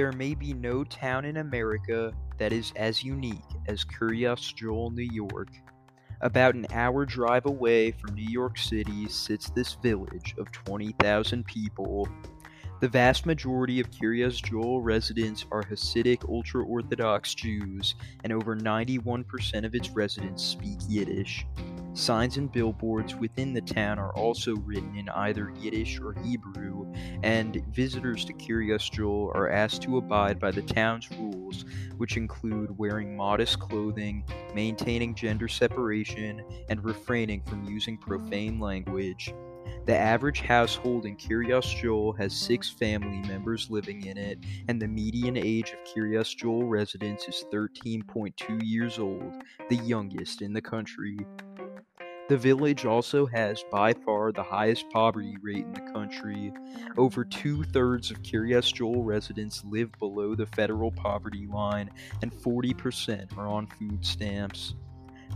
there may be no town in America that is as unique as Joel, New York. About an hour drive away from New York City sits this village of 20,000 people. The vast majority of Joel residents are Hasidic ultra Orthodox Jews, and over 91% of its residents speak Yiddish. Signs and billboards within the town are also written in either Yiddish or Hebrew, and visitors to Kiryas Joel are asked to abide by the town's rules, which include wearing modest clothing, maintaining gender separation, and refraining from using profane language. The average household in Kiryas Joel has six family members living in it, and the median age of Kiryas Joel residents is 13.2 years old, the youngest in the country. The village also has by far the highest poverty rate in the country. Over two thirds of Kiryas Joel residents live below the federal poverty line, and 40% are on food stamps.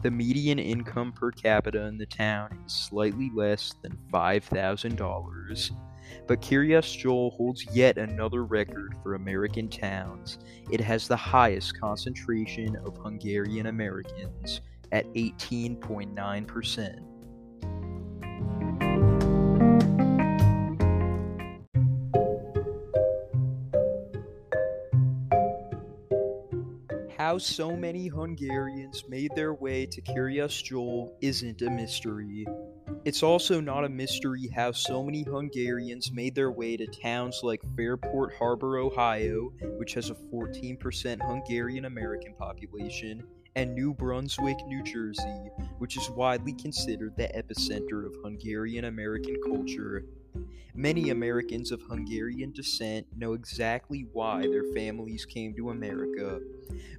The median income per capita in the town is slightly less than $5,000. But Kiryas Joel holds yet another record for American towns. It has the highest concentration of Hungarian Americans at 18.9%. How so many Hungarians made their way to Kiryas isn't a mystery. It's also not a mystery how so many Hungarians made their way to towns like Fairport Harbor, Ohio, which has a 14% Hungarian American population, and New Brunswick, New Jersey, which is widely considered the epicenter of Hungarian American culture. Many Americans of Hungarian descent know exactly why their families came to America.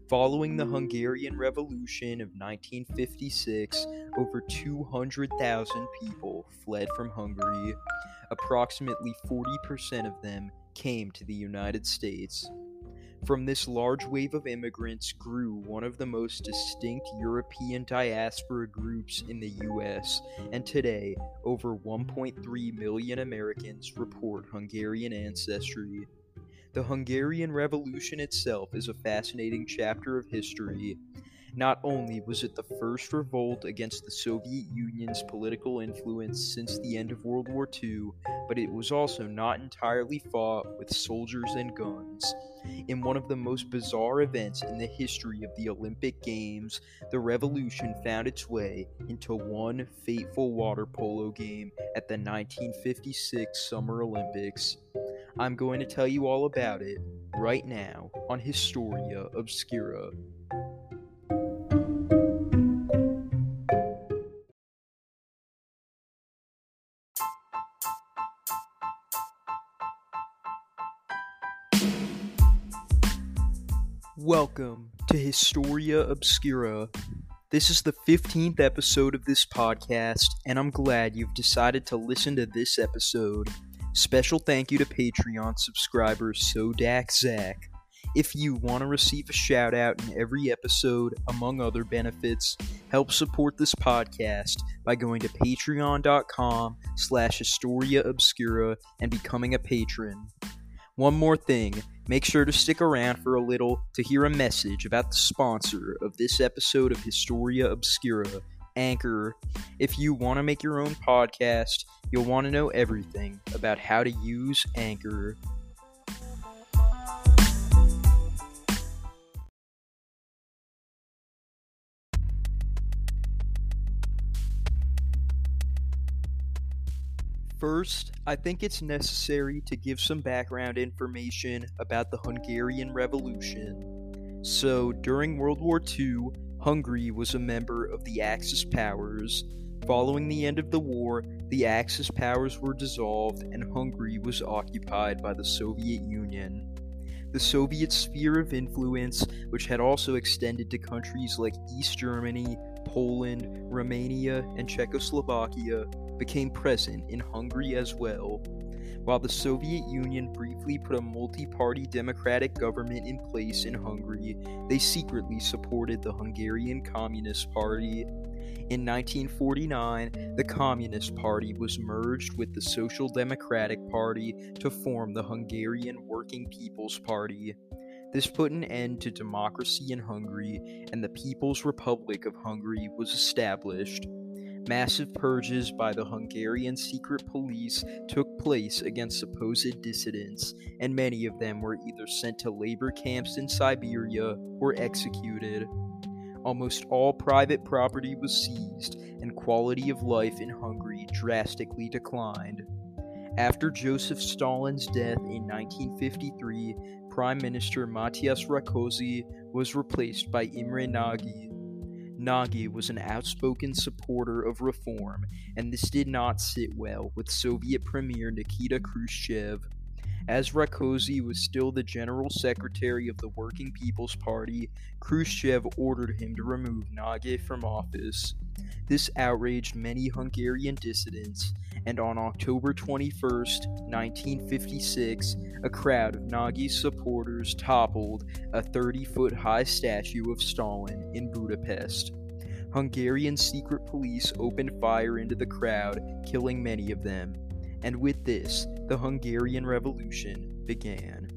Following the Hungarian Revolution of 1956, over 200,000 people fled from Hungary. Approximately 40% of them came to the United States. From this large wave of immigrants grew one of the most distinct European diaspora groups in the US, and today, over 1.3 million Americans report Hungarian ancestry. The Hungarian Revolution itself is a fascinating chapter of history. Not only was it the first revolt against the Soviet Union's political influence since the end of World War II, but it was also not entirely fought with soldiers and guns. In one of the most bizarre events in the history of the Olympic Games, the revolution found its way into one fateful water polo game at the 1956 Summer Olympics. I'm going to tell you all about it right now on Historia Obscura. Welcome to Historia Obscura. This is the 15th episode of this podcast, and I'm glad you've decided to listen to this episode. Special thank you to Patreon subscriber SoDakZak. If you want to receive a shout out in every episode, among other benefits, help support this podcast by going to patreon.com slash historia obscura and becoming a patron. One more thing, make sure to stick around for a little to hear a message about the sponsor of this episode of Historia Obscura, Anchor. If you want to make your own podcast, you'll want to know everything about how to use Anchor. First, I think it's necessary to give some background information about the Hungarian Revolution. So, during World War II, Hungary was a member of the Axis powers. Following the end of the war, the Axis powers were dissolved and Hungary was occupied by the Soviet Union. The Soviet sphere of influence, which had also extended to countries like East Germany, Poland, Romania, and Czechoslovakia, became present in Hungary as well. While the Soviet Union briefly put a multi party democratic government in place in Hungary, they secretly supported the Hungarian Communist Party. In 1949, the Communist Party was merged with the Social Democratic Party to form the Hungarian Working People's Party. This put an end to democracy in Hungary, and the People's Republic of Hungary was established. Massive purges by the Hungarian secret police took place against supposed dissidents, and many of them were either sent to labor camps in Siberia or executed. Almost all private property was seized, and quality of life in Hungary drastically declined. After Joseph Stalin's death in 1953, Prime Minister Matyas Rakosi was replaced by Imre Nagy, Nagy was an outspoken supporter of reform, and this did not sit well with Soviet Premier Nikita Khrushchev. As Rakosi was still the general secretary of the Working People's Party, Khrushchev ordered him to remove Nagy from office. This outraged many Hungarian dissidents, and on October 21, 1956, a crowd of Nagy's supporters toppled a 30 foot high statue of Stalin in Budapest. Hungarian secret police opened fire into the crowd, killing many of them. And with this, the Hungarian Revolution began.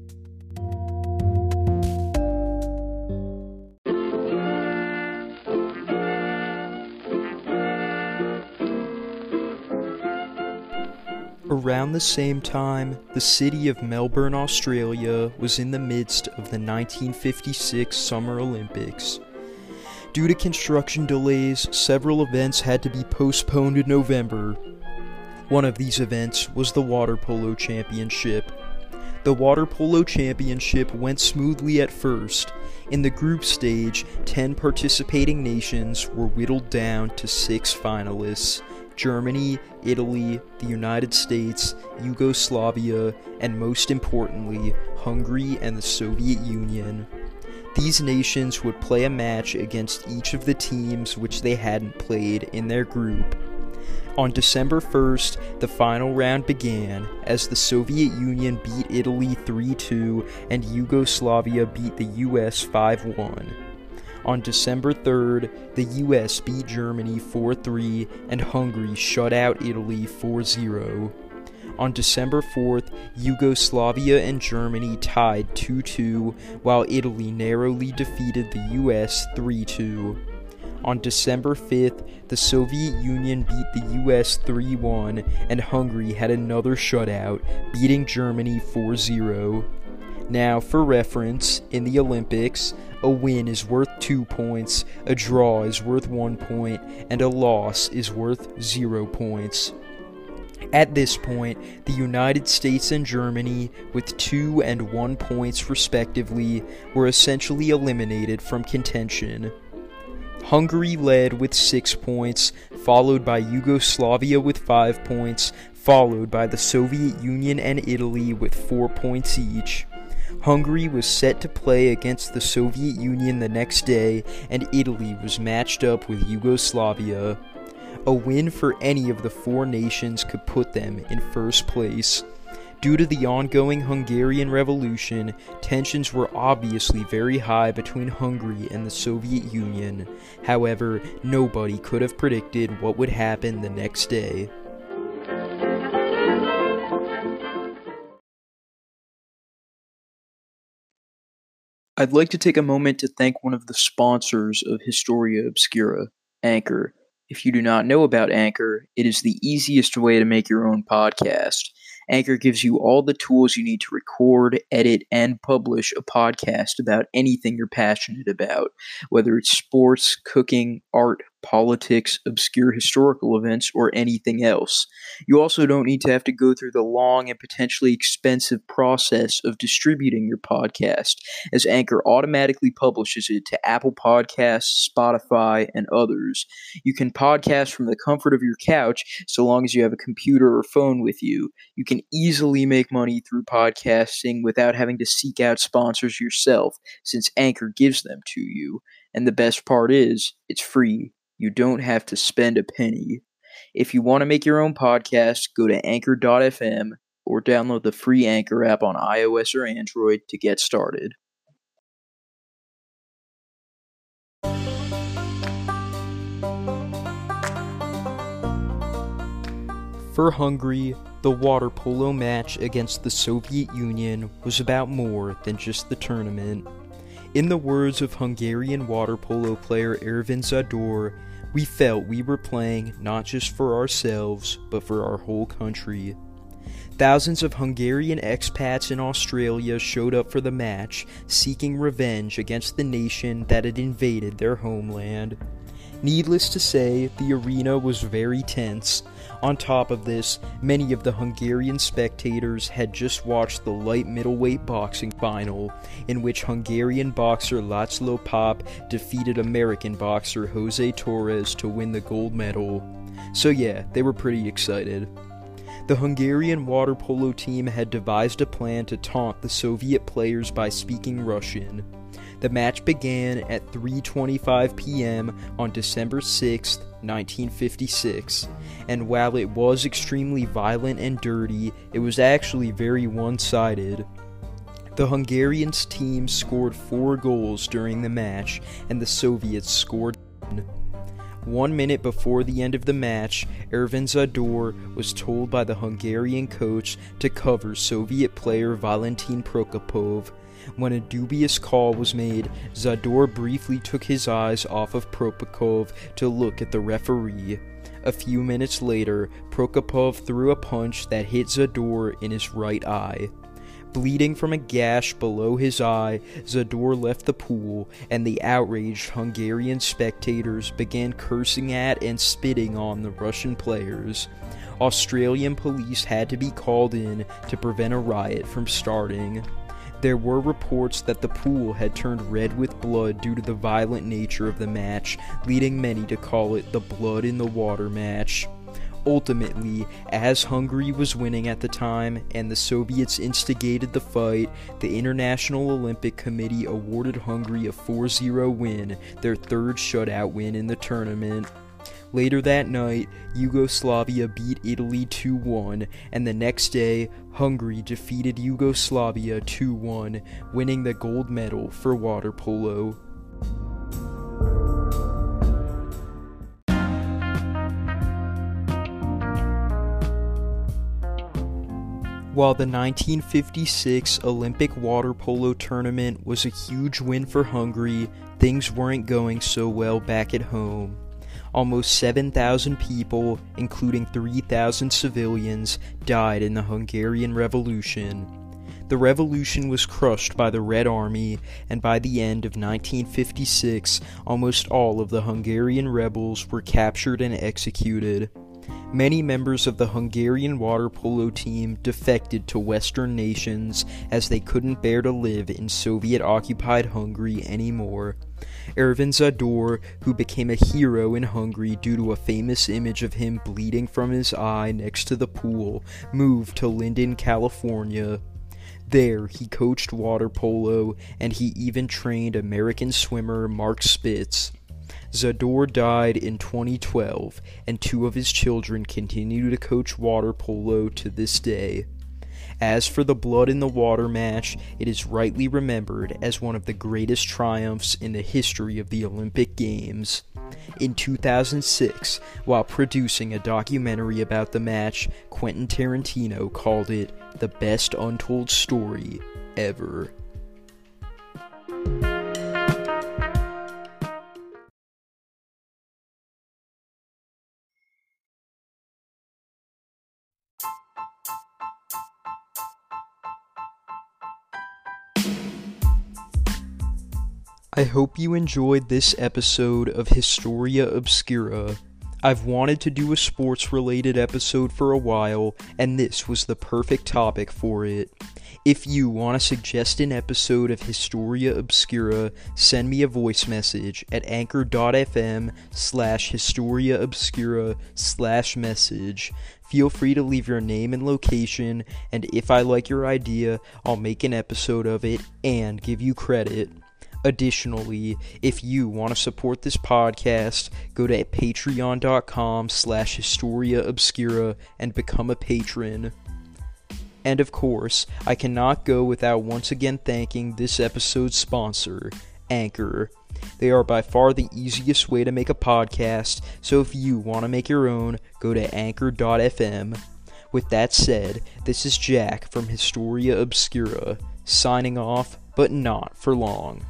Around the same time, the city of Melbourne, Australia was in the midst of the 1956 Summer Olympics. Due to construction delays, several events had to be postponed in November. One of these events was the Water Polo Championship. The Water Polo Championship went smoothly at first. In the group stage, 10 participating nations were whittled down to six finalists. Germany, Italy, the United States, Yugoslavia, and most importantly, Hungary and the Soviet Union. These nations would play a match against each of the teams which they hadn't played in their group. On December 1st, the final round began as the Soviet Union beat Italy 3 2 and Yugoslavia beat the US 5 1. On December 3rd, the US beat Germany 4 3 and Hungary shut out Italy 4 0. On December 4th, Yugoslavia and Germany tied 2 2, while Italy narrowly defeated the US 3 2. On December 5th, the Soviet Union beat the US 3 1, and Hungary had another shutout, beating Germany 4 0. Now, for reference, in the Olympics, a win is worth 2 points, a draw is worth 1 point, and a loss is worth 0 points. At this point, the United States and Germany, with 2 and 1 points respectively, were essentially eliminated from contention. Hungary led with 6 points, followed by Yugoslavia with 5 points, followed by the Soviet Union and Italy with 4 points each. Hungary was set to play against the Soviet Union the next day, and Italy was matched up with Yugoslavia. A win for any of the four nations could put them in first place. Due to the ongoing Hungarian Revolution, tensions were obviously very high between Hungary and the Soviet Union. However, nobody could have predicted what would happen the next day. I'd like to take a moment to thank one of the sponsors of Historia Obscura, Anchor. If you do not know about Anchor, it is the easiest way to make your own podcast. Anchor gives you all the tools you need to record, edit, and publish a podcast about anything you're passionate about, whether it's sports, cooking, art, politics, obscure historical events, or anything else. You also don't need to have to go through the long and potentially expensive process of distributing your podcast, as Anchor automatically publishes it to Apple Podcasts, Spotify, and others. You can podcast from the comfort of your couch so long as you have a computer or phone with you. You can easily make money through podcasting without having to seek out sponsors yourself, since Anchor gives them to you. And the best part is, it's free you don't have to spend a penny. If you want to make your own podcast, go to anchor.fm, or download the free Anchor app on iOS or Android to get started. For Hungary, the water polo match against the Soviet Union was about more than just the tournament. In the words of Hungarian water polo player Ervin Zador, we felt we were playing not just for ourselves, but for our whole country. Thousands of Hungarian expats in Australia showed up for the match, seeking revenge against the nation that had invaded their homeland. Needless to say, the arena was very tense. On top of this, many of the Hungarian spectators had just watched the light middleweight boxing final, in which Hungarian boxer Laszlo Papp defeated American boxer Jose Torres to win the gold medal. So, yeah, they were pretty excited. The Hungarian water polo team had devised a plan to taunt the Soviet players by speaking Russian. The match began at 3:25 p.m. on December 6, 1956, and while it was extremely violent and dirty, it was actually very one-sided. The Hungarians team scored 4 goals during the match and the Soviets scored one minute before the end of the match, Ervin Zador was told by the Hungarian coach to cover Soviet player Valentin Prokopov, when a dubious call was made, Zador briefly took his eyes off of Prokopov to look at the referee. A few minutes later, Prokopov threw a punch that hit Zador in his right eye. Bleeding from a gash below his eye, Zador left the pool, and the outraged Hungarian spectators began cursing at and spitting on the Russian players. Australian police had to be called in to prevent a riot from starting. There were reports that the pool had turned red with blood due to the violent nature of the match, leading many to call it the Blood in the Water match. Ultimately, as Hungary was winning at the time and the Soviets instigated the fight, the International Olympic Committee awarded Hungary a 4 0 win, their third shutout win in the tournament. Later that night, Yugoslavia beat Italy 2 1, and the next day, Hungary defeated Yugoslavia 2 1, winning the gold medal for water polo. While the 1956 Olympic water polo tournament was a huge win for Hungary, things weren't going so well back at home. Almost 7,000 people, including 3,000 civilians, died in the Hungarian Revolution. The revolution was crushed by the Red Army, and by the end of 1956, almost all of the Hungarian rebels were captured and executed. Many members of the Hungarian water polo team defected to Western nations as they couldn't bear to live in Soviet occupied Hungary anymore. Ervin Zador, who became a hero in Hungary due to a famous image of him bleeding from his eye next to the pool, moved to Linden, California. There, he coached water polo, and he even trained American swimmer Mark Spitz. Zador died in 2012, and two of his children continue to coach water polo to this day. As for the blood in the water match, it is rightly remembered as one of the greatest triumphs in the history of the Olympic Games. In 2006, while producing a documentary about the match, Quentin Tarantino called it the best untold story ever. I hope you enjoyed this episode of Historia Obscura. I've wanted to do a sports related episode for a while, and this was the perfect topic for it. If you want to suggest an episode of Historia Obscura, send me a voice message at anchor.fm slash Historia Obscura slash message. Feel free to leave your name and location, and if I like your idea, I'll make an episode of it and give you credit. Additionally, if you want to support this podcast, go to patreon.com slash Historia Obscura and become a patron. And of course, I cannot go without once again thanking this episode's sponsor, Anchor. They are by far the easiest way to make a podcast, so if you want to make your own, go to anchor.fm. With that said, this is Jack from Historia Obscura, signing off, but not for long.